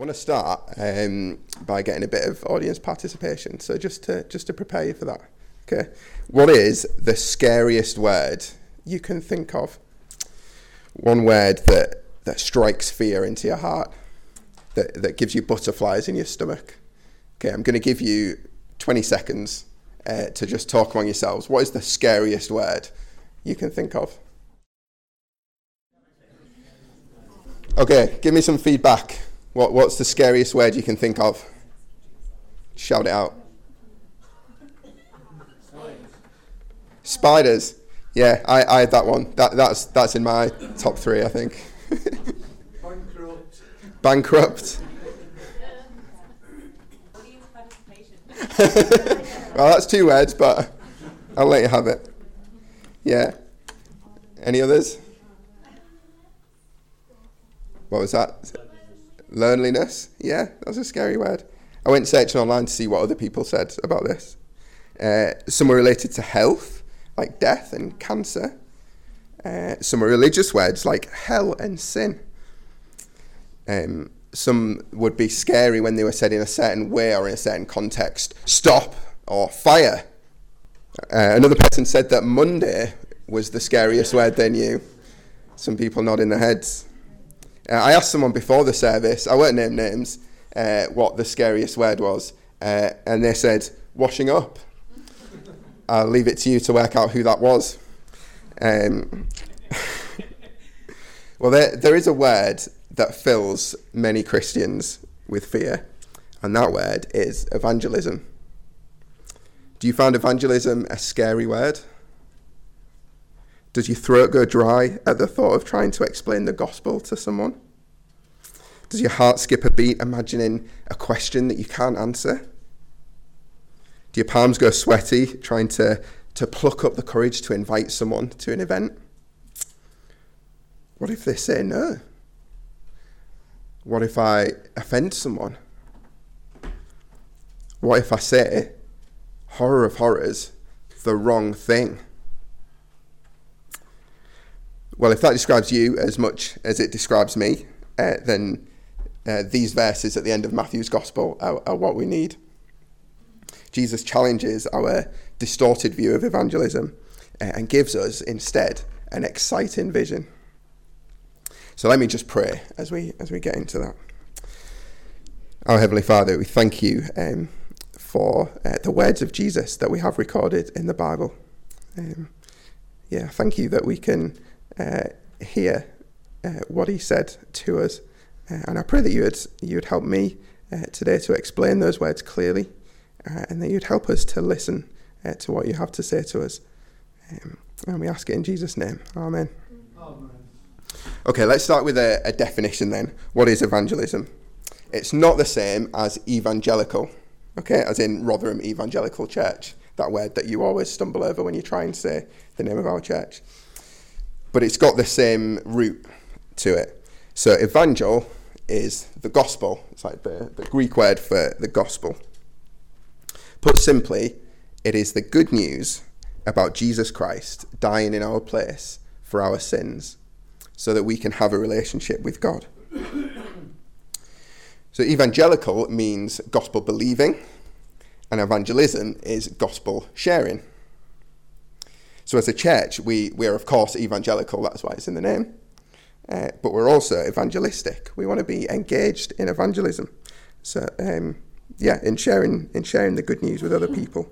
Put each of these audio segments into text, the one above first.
want to start um, by getting a bit of audience participation. So just to just to prepare you for that. Okay, what is the scariest word you can think of? One word that that strikes fear into your heart, that that gives you butterflies in your stomach. Okay, I'm going to give you 20 seconds uh, to just talk among yourselves. What is the scariest word you can think of? Okay, give me some feedback. What, what's the scariest word you can think of? Shout it out. Spiders. Yeah, I, I had that one. That, that's, that's in my top three, I think. Bankrupt. Bankrupt. well, that's two words, but I'll let you have it. Yeah. Any others? What was that? Loneliness. Yeah, that's a scary word. I went searching online to see what other people said about this. Uh, some were related to health, like death and cancer. Uh, some are religious words like hell and sin. Um, some would be scary when they were said in a certain way or in a certain context. Stop or fire. Uh, another person said that Monday was the scariest word they knew. Some people nodding their heads. Uh, I asked someone before the service, I won't name names, uh, what the scariest word was, uh, and they said, washing up. I'll leave it to you to work out who that was. Um, well, there, there is a word that fills many Christians with fear, and that word is evangelism. Do you find evangelism a scary word? Does your throat go dry at the thought of trying to explain the gospel to someone? Does your heart skip a beat imagining a question that you can't answer? Do your palms go sweaty trying to, to pluck up the courage to invite someone to an event? What if they say no? What if I offend someone? What if I say, horror of horrors, the wrong thing? Well, if that describes you as much as it describes me, uh, then uh, these verses at the end of Matthew's Gospel are, are what we need. Jesus challenges our distorted view of evangelism uh, and gives us instead an exciting vision. So let me just pray as we as we get into that. Our Heavenly Father, we thank you um, for uh, the words of Jesus that we have recorded in the Bible. Um, yeah, thank you that we can hear uh, what He said to us, uh, and I pray that you would you would help me uh, today to explain those words clearly, uh, and that you'd help us to listen to what you have to say to us. Um, and we ask it in Jesus' name. Amen. Amen. Okay, let's start with a, a, definition then. What is evangelism? It's not the same as evangelical, okay, as in Rotherham Evangelical Church, that word that you always stumble over when you try and say the name of our church. But it's got the same root to it. So, evangel is the gospel, it's like the, the Greek word for the gospel. Put simply, it is the good news about Jesus Christ dying in our place for our sins so that we can have a relationship with God. so, evangelical means gospel believing, and evangelism is gospel sharing. So, as a church, we, we are, of course, evangelical, that's why it's in the name, uh, but we're also evangelistic. We want to be engaged in evangelism. So, um, yeah, in sharing, in sharing the good news with other people.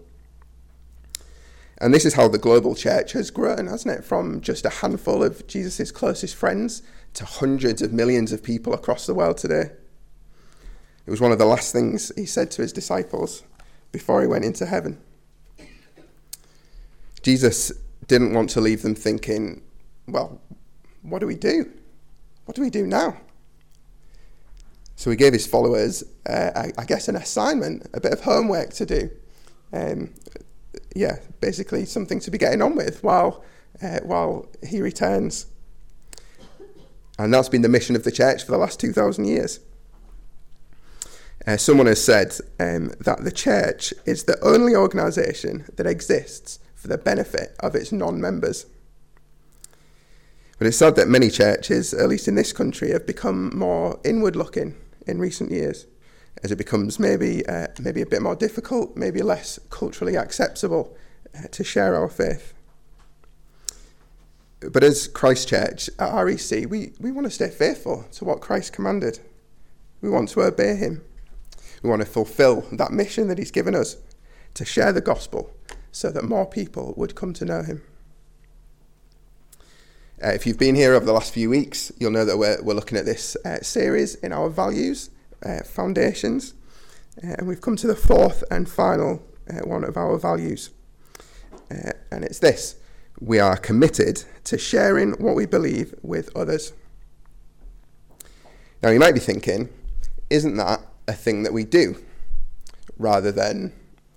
And this is how the global church has grown, hasn't it? From just a handful of Jesus' closest friends to hundreds of millions of people across the world today. It was one of the last things he said to his disciples before he went into heaven. Jesus didn't want to leave them thinking, well, what do we do? What do we do now? So he gave his followers, uh, I, guess, an assignment, a bit of homework to do. Um, yeah, basically something to be getting on with while, uh, while he returns. And that's been the mission of the church for the last 2,000 years. Uh, someone has said um, that the church is the only organisation that exists for the benefit of its non members. But it's sad that many churches, at least in this country, have become more inward looking in recent years as it becomes maybe, uh, maybe a bit more difficult, maybe less culturally acceptable uh, to share our faith. But as Christ Church at REC, we, we want to stay faithful to what Christ commanded. We want to obey him. We want to fulfill that mission that he's given us to share the gospel so that more people would come to know him. Uh, if you've been here over the last few weeks, you'll know that we're, we're looking at this uh, series in our values, uh, foundations, uh, and we've come to the fourth and final uh, one of our values. Uh, and it's this we are committed to sharing what we believe with others. Now, you might be thinking, isn't that a thing that we do rather than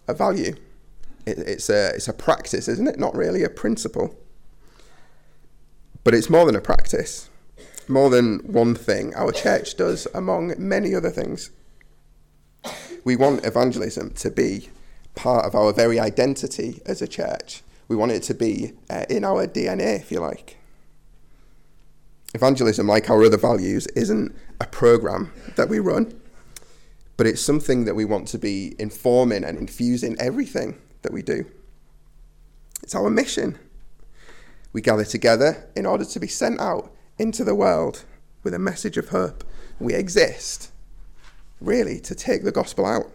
a value? It, it's, a, it's a practice, isn't it? Not really a principle. But it's more than a practice, more than one thing our church does among many other things. We want evangelism to be part of our very identity as a church. We want it to be uh, in our DNA, if you like. Evangelism, like our other values, isn't a program that we run, but it's something that we want to be informing and infusing everything that we do. It's our mission. We gather together in order to be sent out into the world with a message of hope. We exist, really, to take the gospel out.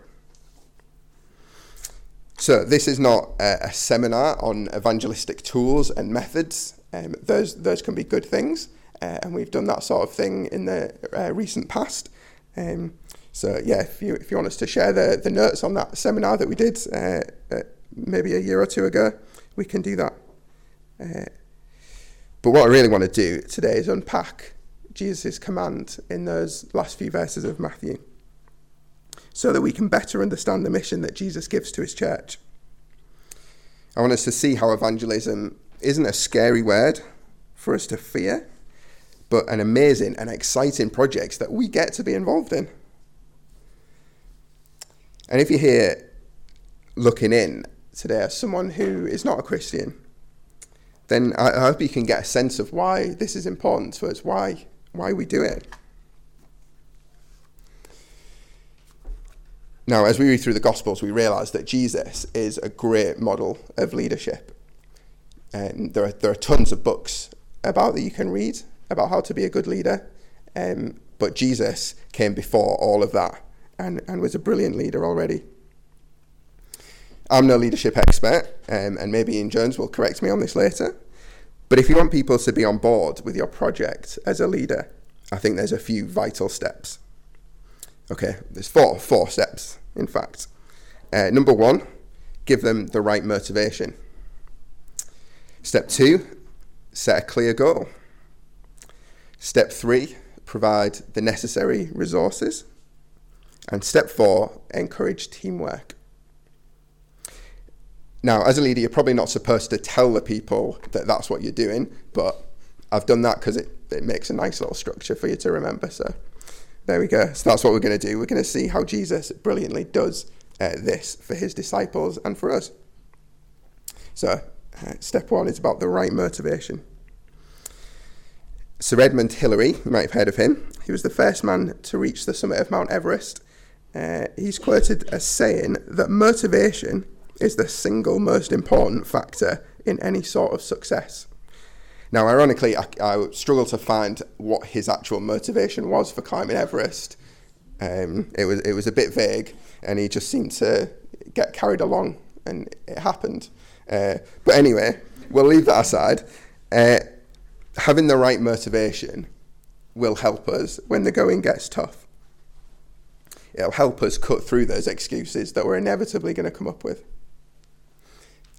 So, this is not a, a seminar on evangelistic tools and methods. Um, those, those can be good things, uh, and we've done that sort of thing in the uh, recent past. Um, so, yeah, if you, if you want us to share the, the notes on that seminar that we did uh, maybe a year or two ago, we can do that. Uh, but what I really want to do today is unpack Jesus' command in those last few verses of Matthew so that we can better understand the mission that Jesus gives to his church. I want us to see how evangelism isn't a scary word for us to fear, but an amazing and exciting project that we get to be involved in. And if you're here looking in today as someone who is not a Christian, then I, hope you can get a sense of why this is important to us, why, why we do it. Now, as we read through the Gospels, we realize that Jesus is a great model of leadership. And there, are, there are tons of books about that you can read about how to be a good leader. Um, but Jesus came before all of that and, and was a brilliant leader already. I'm no leadership expert, um, and maybe Ian Jones will correct me on this later. But if you want people to be on board with your project as a leader, I think there's a few vital steps. Okay, there's four, four steps, in fact. Uh, number one, give them the right motivation. Step two, set a clear goal. Step three, provide the necessary resources. And step four, encourage teamwork. Now, as a leader, you're probably not supposed to tell the people that that's what you're doing, but I've done that because it, it makes a nice little structure for you to remember. So there we go. So that's what we're going to do. We're going to see how Jesus brilliantly does uh, this for his disciples and for us. So, uh, step one is about the right motivation. Sir Edmund Hillary, you might have heard of him, he was the first man to reach the summit of Mount Everest. Uh, he's quoted as saying that motivation is the single most important factor in any sort of success. Now, ironically, I, I struggle to find what his actual motivation was for climbing Everest. Um, it was it was a bit vague, and he just seemed to get carried along, and it happened. Uh, but anyway, we'll leave that aside. Uh, having the right motivation will help us when the going gets tough. It'll help us cut through those excuses that we're inevitably going to come up with.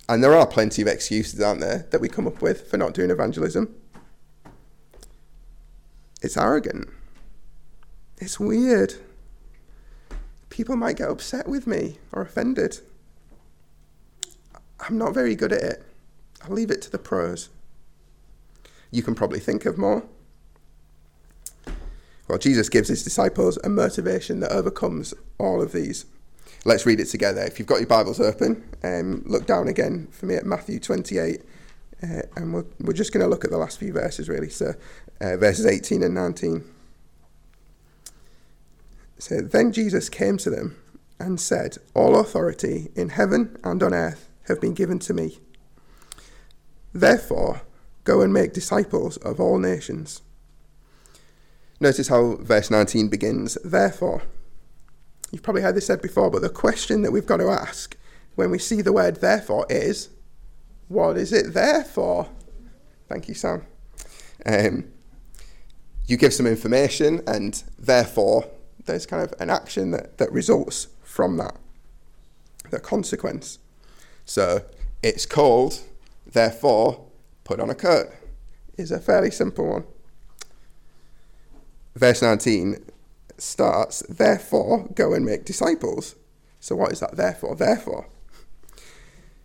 And there are plenty of excuses, aren't there, that we come up with for not doing evangelism. It's arrogant. It's weird. People might get upset with me or offended. I'm not very good at it. I'll leave it to the pros. You can probably think of more. Well, Jesus gives his disciples a motivation that overcomes all of these. Let's read it together. If you've got your Bibles open, um, look down again for me at Matthew 28, uh, and we're, we're just going to look at the last few verses, really. So, uh, verses 18 and 19. So then Jesus came to them and said, All authority in heaven and on earth have been given to me. Therefore, go and make disciples of all nations. Notice how verse 19 begins, therefore. You've probably heard this said before, but the question that we've got to ask when we see the word therefore is, what is it there for? Thank you, Sam. Um, you give some information, and therefore, there's kind of an action that, that results from that, the consequence. So it's called, therefore, put on a coat, is a fairly simple one. Verse 19 starts, therefore, go and make disciples. So what is that therefore? Therefore.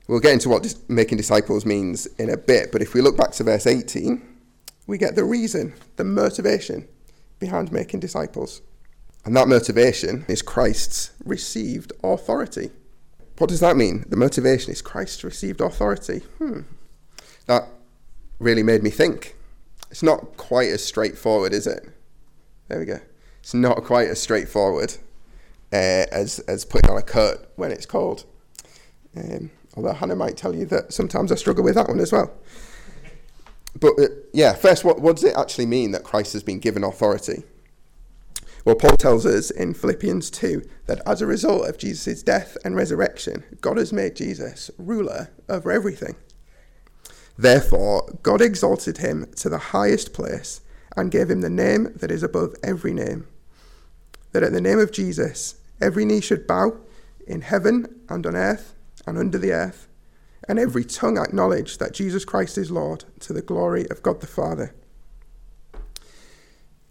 We'll get into what dis- making disciples means in a bit, but if we look back to verse 18, we get the reason, the motivation behind making disciples. And that motivation is Christ's received authority. What does that mean? The motivation is Christ's received authority. Hmm. That really made me think. It's not quite as straightforward, is it? There we go. It's not quite as straightforward uh, as, as putting on a coat when it's cold. Um, although Hannah might tell you that sometimes I struggle with that one as well. But uh, yeah, first, what, what does it actually mean that Christ has been given authority? Well, Paul tells us in Philippians 2 that as a result of Jesus' death and resurrection, God has made Jesus ruler over everything. Therefore, God exalted him to the highest place and gave him the name that is above every name. That at the name of Jesus, every knee should bow in heaven and on earth and under the earth, and every tongue acknowledge that Jesus Christ is Lord to the glory of God the Father.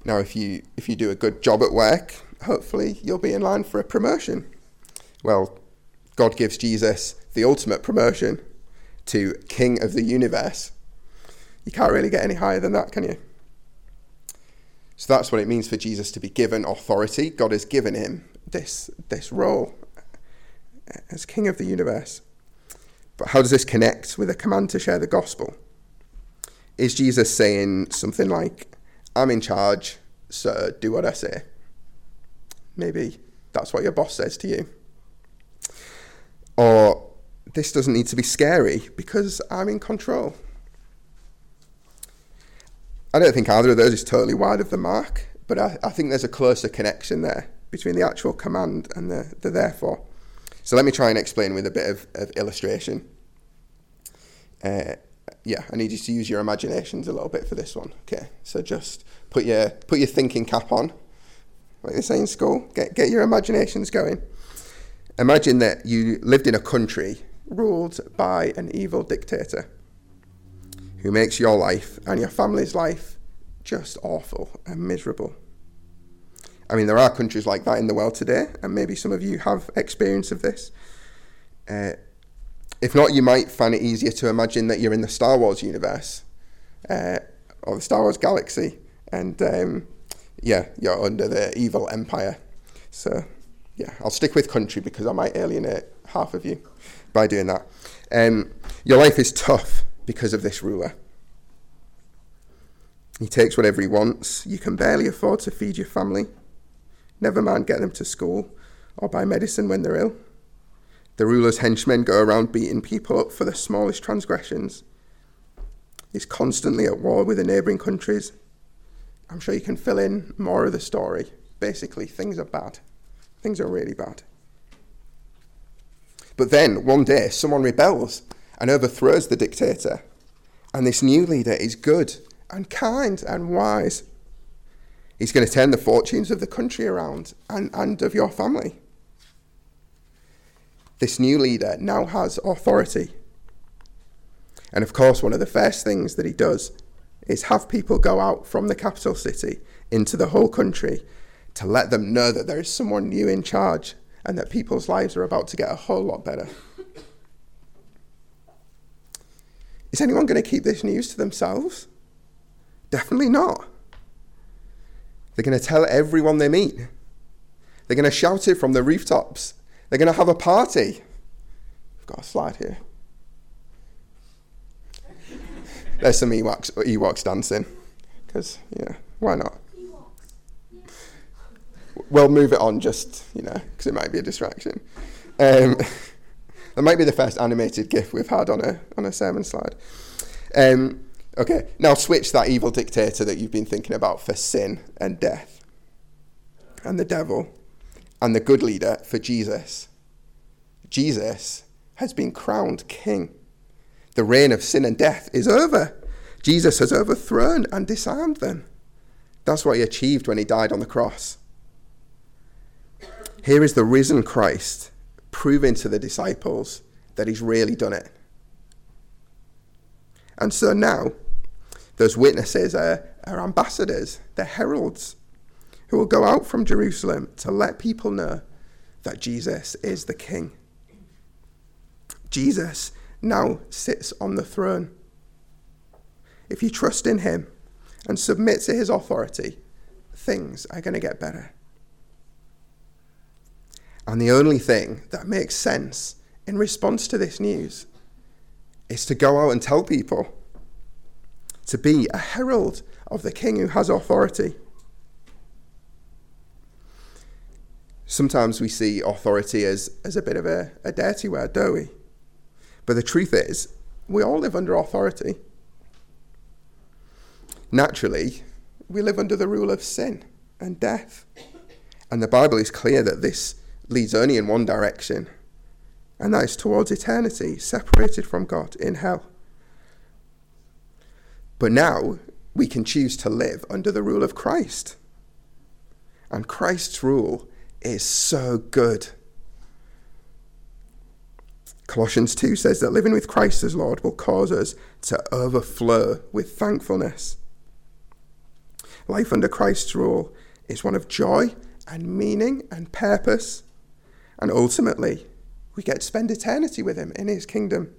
Now, if you if you do a good job at work, hopefully you'll be in line for a promotion. Well, God gives Jesus the ultimate promotion to King of the universe. You can't really get any higher than that, can you? So that's what it means for Jesus to be given authority. God has given him this, this role as King of the universe. But how does this connect with a command to share the gospel? Is Jesus saying something like, I'm in charge, so do what I say. Maybe that's what your boss says to you. Or this doesn't need to be scary because I'm in control. I don't think either of those is totally wide of the mark, but I, I think there's a closer connection there between the actual command and the, the therefore. So let me try and explain with a bit of, of illustration. Uh, yeah, I need you to use your imaginations a little bit for this one. Okay, so just put your put your thinking cap on, like they say in school. Get get your imaginations going. Imagine that you lived in a country ruled by an evil dictator who makes your life and your family's life just awful and miserable. I mean, there are countries like that in the world today, and maybe some of you have experience of this. Uh, if not, you might find it easier to imagine that you're in the Star Wars universe uh, or the Star Wars galaxy, and um, yeah, you're under the evil empire. So, yeah, I'll stick with country because I might alienate half of you by doing that. Um, your life is tough because of this ruler. He takes whatever he wants. You can barely afford to feed your family. Never mind get them to school or buy medicine when they're ill. The ruler's henchmen go around beating people up for the smallest transgressions. He's constantly at war with the neighbouring countries. I'm sure you can fill in more of the story. Basically, things are bad. Things are really bad. But then, one day, someone rebels and overthrows the dictator. And this new leader is good and kind and wise. He's going to turn the fortunes of the country around and, and of your family this new leader now has authority. And of course, one of the first things that he does is have people go out from the capital city into the whole country to let them know that there is someone new in charge and that people's lives are about to get a whole lot better. Is anyone going to keep this news to themselves? Definitely not. They're going to tell everyone they meet. They're going to shout it from the rooftops they're going to have a party. I've got a slide here. There's some Ewoks, Ewoks dancing. Because, yeah, why not? we'll move it on just, you know, because it might be a distraction. Um, that might be the first animated GIF we've had on a, on a sermon slide. Um, okay, now switch that evil dictator that you've been thinking about for sin and death and the devil and the good leader for Jesus. Jesus has been crowned king. The reign of sin and death is over. Jesus has overthrown and disarmed them. That's what he achieved when he died on the cross. Here is the risen Christ proving to the disciples that he's really done it. And so now, those witnesses are, are ambassadors, they're heralds who will go out from Jerusalem to let people know that Jesus is the King. Jesus now sits on the throne. If you trust in him and submit to his authority, things are going to get better. And the only thing that makes sense in response to this news is to go out and tell people, to be a herald of the king who has authority. Sometimes we see authority as, as a bit of a, a dirty word, don't we? But the truth is, we all live under authority. Naturally, we live under the rule of sin and death. And the Bible is clear that this leads only in one direction, and that is towards eternity, separated from God in hell. But now we can choose to live under the rule of Christ. And Christ's rule is so good. Colossians 2 says that living with Christ as Lord will cause us to overflow with thankfulness. Life under Christ's rule is one of joy and meaning and purpose. And ultimately, we get to spend eternity with Him in His kingdom.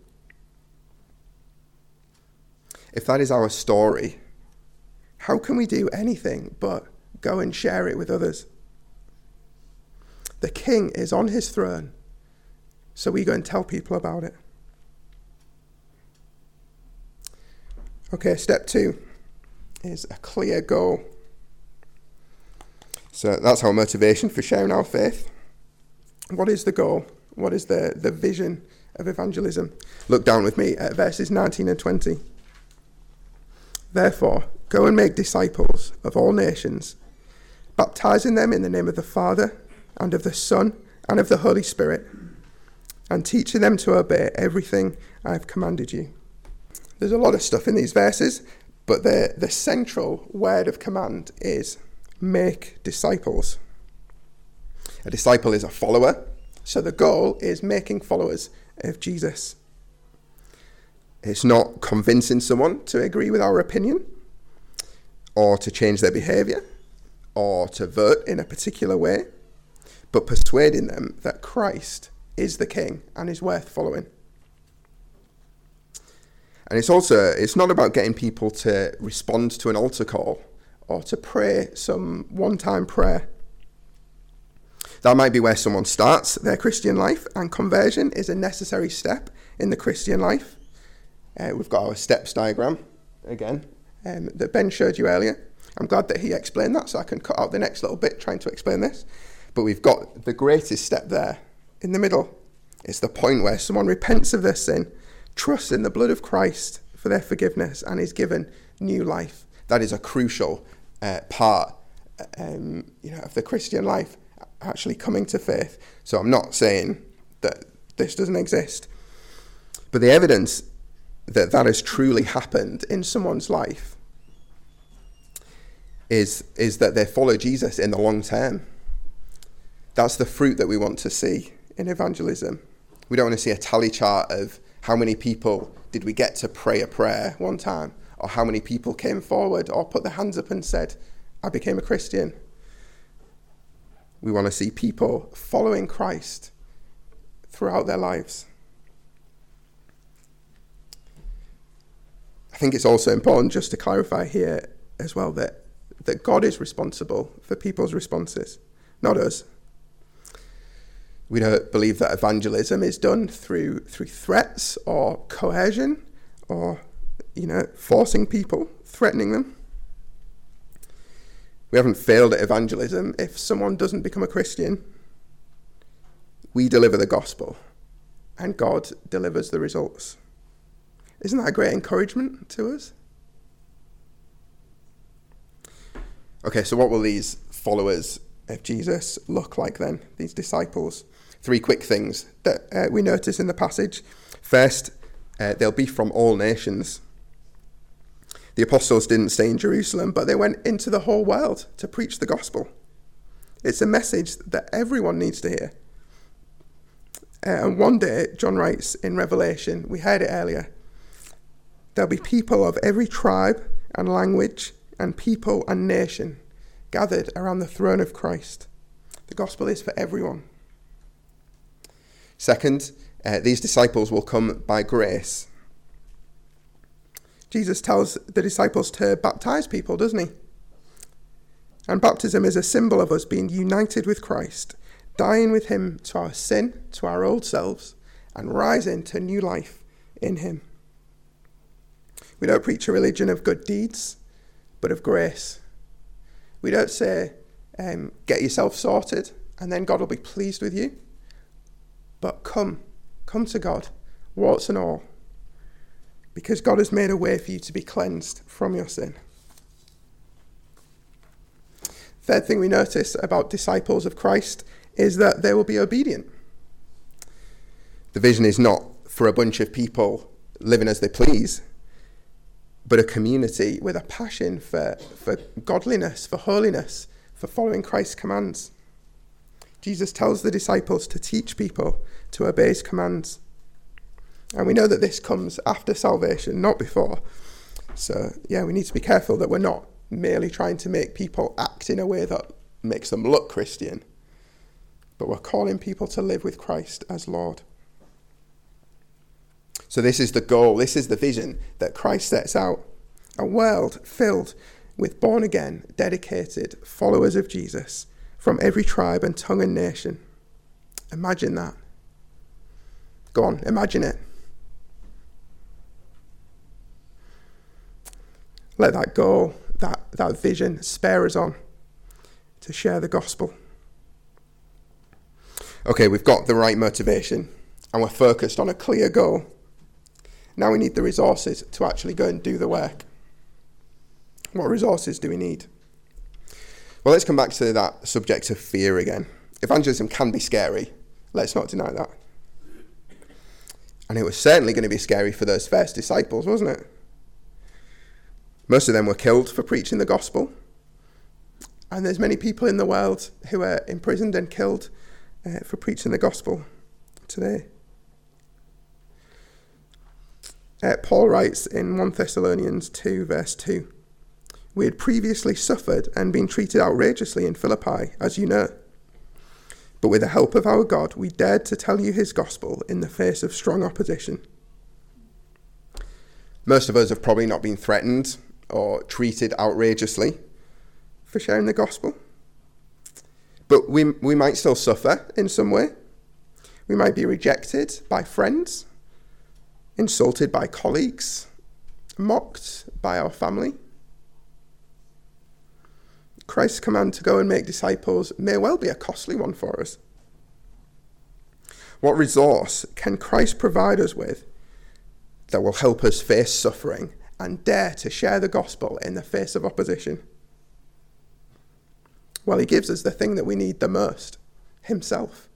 If that is our story, how can we do anything but go and share it with others? The King is on His throne, so we go and tell people about it. Okay, step two is a clear goal. So that's our motivation for sharing our faith. What is the goal? What is the, the vision of evangelism? Look down with me at verses 19 and 20. Therefore, go and make disciples of all nations, baptizing them in the name of the Father, and of the Son, and of the Holy Spirit, and teaching them to obey everything I have commanded you. There's a lot of stuff in these verses, but the, the central word of command is make disciples. A disciple is a follower, so the goal is making followers of Jesus. It's not convincing someone to agree with our opinion or to change their behaviour or to vote in a particular way, but persuading them that Christ is the King and is worth following. And it's also, it's not about getting people to respond to an altar call or to pray some one time prayer. That might be where someone starts their Christian life, and conversion is a necessary step in the Christian life. Uh, we've got our steps diagram again um, that Ben showed you earlier. I'm glad that he explained that, so I can cut out the next little bit trying to explain this. But we've got the greatest step there in the middle. It's the point where someone repents of their sin, trusts in the blood of Christ for their forgiveness, and is given new life. That is a crucial uh, part um, you know, of the Christian life, actually coming to faith. So I'm not saying that this doesn't exist, but the evidence that that has truly happened in someone's life is, is that they follow Jesus in the long term. That's the fruit that we want to see in evangelism. We don't want to see a tally chart of how many people did we get to pray a prayer one time, or how many people came forward or put their hands up and said, I became a Christian. We want to see people following Christ throughout their lives. I think it's also important just to clarify here as well that, that God is responsible for people's responses, not us. We don't believe that evangelism is done through through threats or coercion or you know forcing people, threatening them. We haven't failed at evangelism if someone doesn't become a Christian. We deliver the gospel, and God delivers the results. Isn't that a great encouragement to us? Okay, so what will these followers of Jesus look like then, these disciples? Three quick things that uh, we notice in the passage. First, uh, they'll be from all nations. The apostles didn't stay in Jerusalem, but they went into the whole world to preach the gospel. It's a message that everyone needs to hear. Uh, and one day, John writes in Revelation, we heard it earlier, there'll be people of every tribe and language and people and nation gathered around the throne of Christ. The gospel is for everyone. Second, uh, these disciples will come by grace. Jesus tells the disciples to baptize people, doesn't he? And baptism is a symbol of us being united with Christ, dying with him to our sin, to our old selves, and rising to new life in him. We don't preach a religion of good deeds, but of grace. We don't say, um, get yourself sorted and then God will be pleased with you. But come, come to God, warts and all, because God has made a way for you to be cleansed from your sin. Third thing we notice about disciples of Christ is that they will be obedient. The vision is not for a bunch of people living as they please, but a community with a passion for, for godliness, for holiness, for following Christ's commands. Jesus tells the disciples to teach people to obey his commands. And we know that this comes after salvation, not before. So, yeah, we need to be careful that we're not merely trying to make people act in a way that makes them look Christian, but we're calling people to live with Christ as Lord. So, this is the goal, this is the vision that Christ sets out a world filled with born again, dedicated followers of Jesus from every tribe and tongue and nation. Imagine that. Go on, imagine it. Let that goal, that, that vision, spare us on to share the gospel. Okay, we've got the right motivation and we're focused on a clear goal. Now we need the resources to actually go and do the work. What resources do we need? Well, let's come back to that subject of fear again. Evangelism can be scary. Let's not deny that. And it was certainly going to be scary for those first disciples, wasn't it? Most of them were killed for preaching the gospel. And there's many people in the world who are imprisoned and killed uh, for preaching the gospel today. Uh, Paul writes in 1 Thessalonians 2, verse 2 We had previously suffered and been treated outrageously in Philippi, as you know. But with the help of our God, we dared to tell you his gospel in the face of strong opposition. Most of us have probably not been threatened or treated outrageously for sharing the gospel. But we, we might still suffer in some way. We might be rejected by friends insulted by colleagues, mocked by our family. Christ's command to go and make disciples may well be a costly one for us. What resource can Christ provide us with that will help us face suffering and dare to share the gospel in the face of opposition? Well, he gives us the thing that we need the most himself.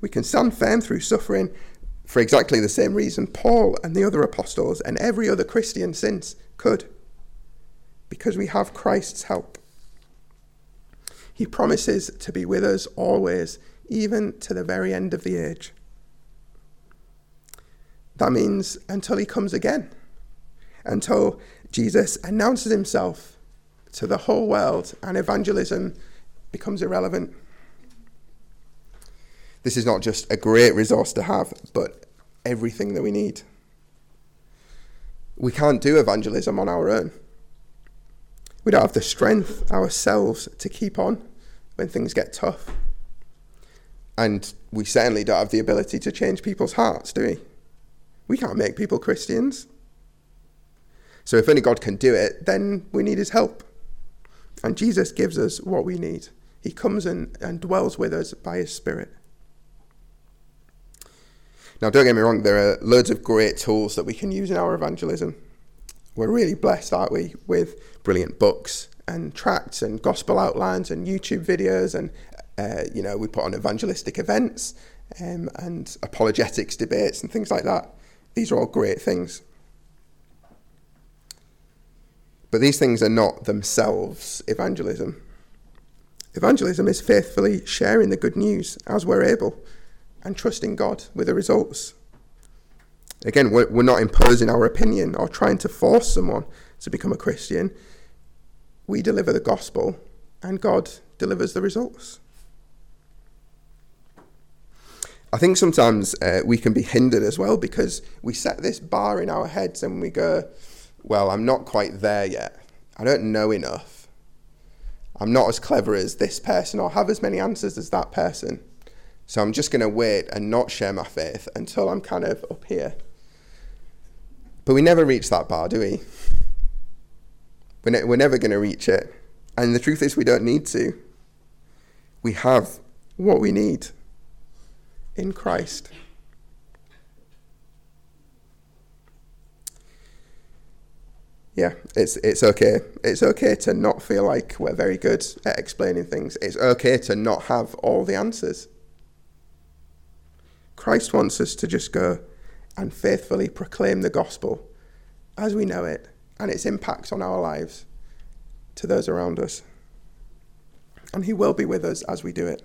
We can stand firm through suffering for exactly the same reason Paul and the other apostles and every other Christian since could. Because we have Christ's help. He promises to be with us always, even to the very end of the age. That means until he comes again, until Jesus announces himself to the whole world and evangelism becomes irrelevant. This is not just a great resource to have, but everything that we need. We can't do evangelism on our own. We don't have the strength ourselves to keep on when things get tough. And we certainly don't have the ability to change people's hearts, do we? We can't make people Christians. So if only God can do it, then we need his help. And Jesus gives us what we need. He comes and, and dwells with us by his Spirit. Now, don't get me wrong, there are loads of great tools that we can use in our evangelism. We're really blessed, aren't we, with brilliant books and tracts and gospel outlines and YouTube videos. And, uh, you know, we put on evangelistic events um, and apologetics debates and things like that. These are all great things. But these things are not themselves evangelism. Evangelism is faithfully sharing the good news as we're able and trusting God with the results. Again, we're, we're not imposing our opinion or trying to force someone to become a Christian. We deliver the gospel and God delivers the results. I think sometimes uh, we can be hindered as well because we set this bar in our heads and we go, well, I'm not quite there yet. I don't know enough. I'm not as clever as this person or have as many answers as that person. So I'm just going to wait and not share my faith until I'm kind of up here. But we never reach that bar, do we? We're, ne- we're never going to reach it. And the truth is, we don't need to. We have what we need in Christ. Yeah, it's it's okay. It's okay to not feel like we're very good at explaining things. It's okay to not have all the answers. Christ wants us to just go and faithfully proclaim the gospel as we know it and its impact on our lives to those around us. And He will be with us as we do it.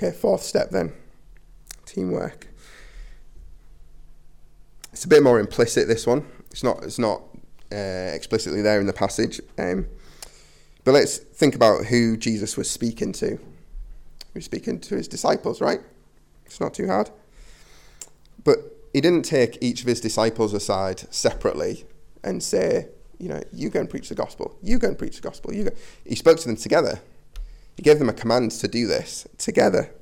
Okay, fourth step then teamwork. It's a bit more implicit, this one. It's not, it's not uh, explicitly there in the passage. Um, but let's think about who Jesus was speaking to. He was speaking to his disciples, right? It's not too hard. But he didn't take each of his disciples aside separately and say, you know, you go and preach the gospel. You go and preach the gospel. You go. He spoke to them together. He gave them a command to do this together.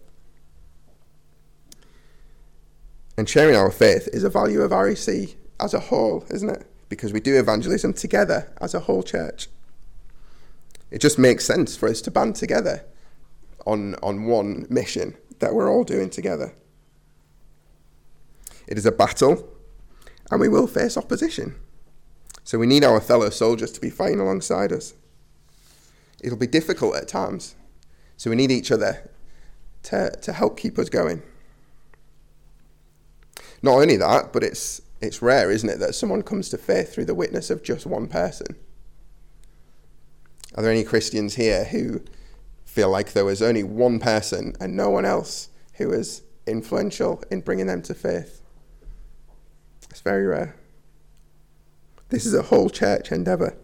And sharing our faith is a value of REC as a whole, isn't it? Because we do evangelism together as a whole church. It just makes sense for us to band together on, on one mission that we're all doing together. It is a battle, and we will face opposition. So we need our fellow soldiers to be fighting alongside us. It'll be difficult at times, so we need each other to, to help keep us going. Not only that, but it's, it's rare, isn't it, that someone comes to faith through the witness of just one person. Are there any Christians here who feel like there was only one person and no one else who was influential in bringing them to faith? It's very rare. This is a whole church endeavour.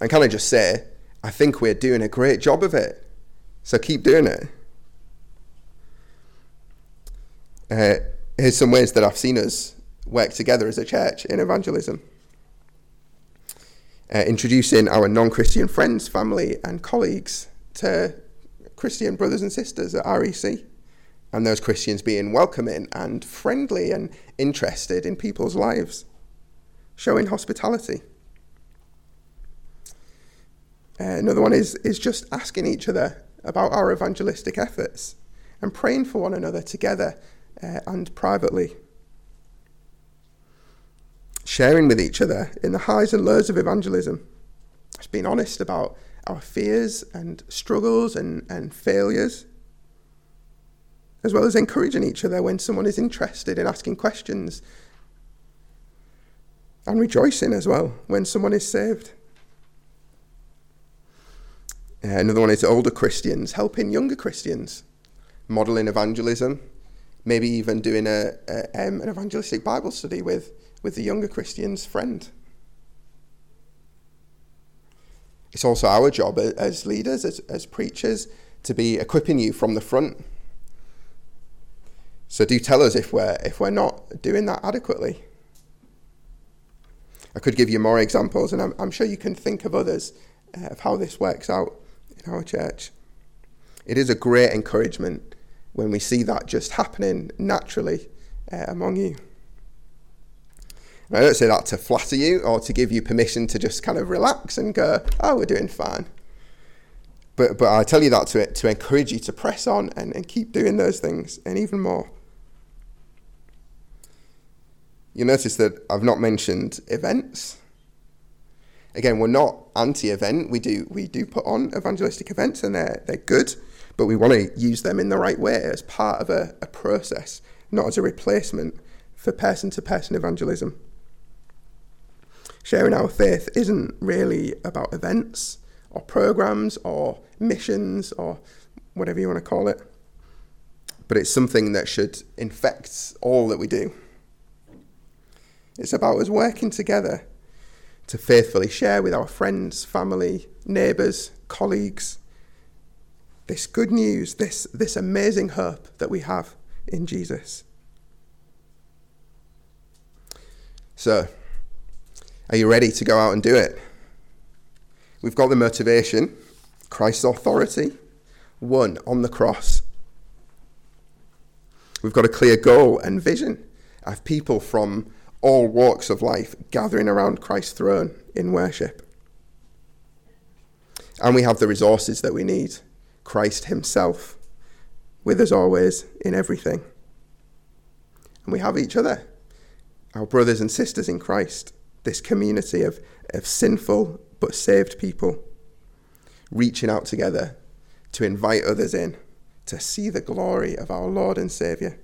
And can I just say, I think we're doing a great job of it. So keep doing it. Uh, here's some ways that I've seen us work together as a church in evangelism. Uh, introducing our non Christian friends, family, and colleagues to Christian brothers and sisters at REC. And those Christians being welcoming and friendly and interested in people's lives, showing hospitality. Uh, another one is, is just asking each other about our evangelistic efforts and praying for one another together uh, and privately. Sharing with each other in the highs and lows of evangelism. Just being honest about our fears and struggles and, and failures, as well as encouraging each other when someone is interested in asking questions, and rejoicing as well when someone is saved. Uh, another one is older Christians helping younger Christians, modeling evangelism, maybe even doing a, a um, an evangelistic Bible study with, with the younger Christian's friend. It's also our job as leaders, as, as preachers, to be equipping you from the front. So do tell us if we're if we're not doing that adequately. I could give you more examples, and I'm, I'm sure you can think of others uh, of how this works out our church. It is a great encouragement when we see that just happening naturally uh, among you. I don't say that to flatter you or to give you permission to just kind of relax and go, oh, we're doing fine. But, but I tell you that to, to encourage you to press on and, and keep doing those things and even more. You'll notice that I've not mentioned events. Again, we're not anti-event. We do we do put on evangelistic events and they're they're good, but we want to use them in the right way as part of a, a process, not as a replacement for person to person evangelism. Sharing our faith isn't really about events or programs or missions or whatever you want to call it, but it's something that should infect all that we do. It's about us working together to faithfully share with our friends, family, neighbours, colleagues this good news, this, this amazing hope that we have in Jesus. So, are you ready to go out and do it? We've got the motivation, Christ's authority, won on the cross. We've got a clear goal and vision of people from all walks of life gathering around Christ's throne in worship. And we have the resources that we need Christ Himself with us always in everything. And we have each other, our brothers and sisters in Christ, this community of, of sinful but saved people, reaching out together to invite others in to see the glory of our Lord and Saviour.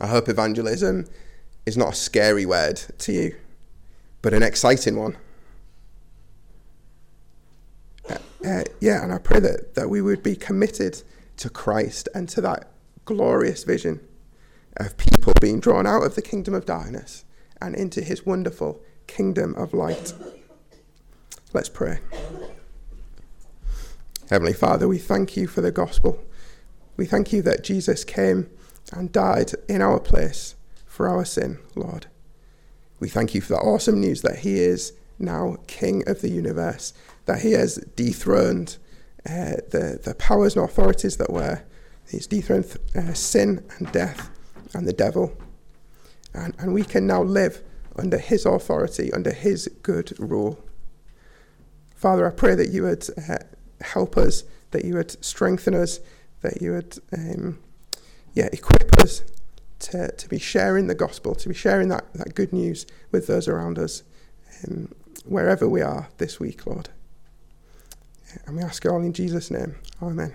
I hope evangelism is not a scary word to you, but an exciting one. Uh, uh, yeah, and I pray that, that we would be committed to Christ and to that glorious vision of people being drawn out of the kingdom of darkness and into his wonderful kingdom of light. Let's pray. Heavenly Father, we thank you for the gospel. We thank you that Jesus came and died in our place for our sin, Lord. We thank you for the awesome news that He is now King of the universe, that He has dethroned uh, the, the powers and authorities that were. He's dethroned uh, sin and death and the devil. And, and we can now live under His authority, under His good rule. Father, I pray that you would uh, help us, that you would strengthen us, that you would. Um, yeah, equip us to, to be sharing the gospel, to be sharing that, that good news with those around us, um, wherever we are this week, Lord. And we ask it all in Jesus' name. Amen.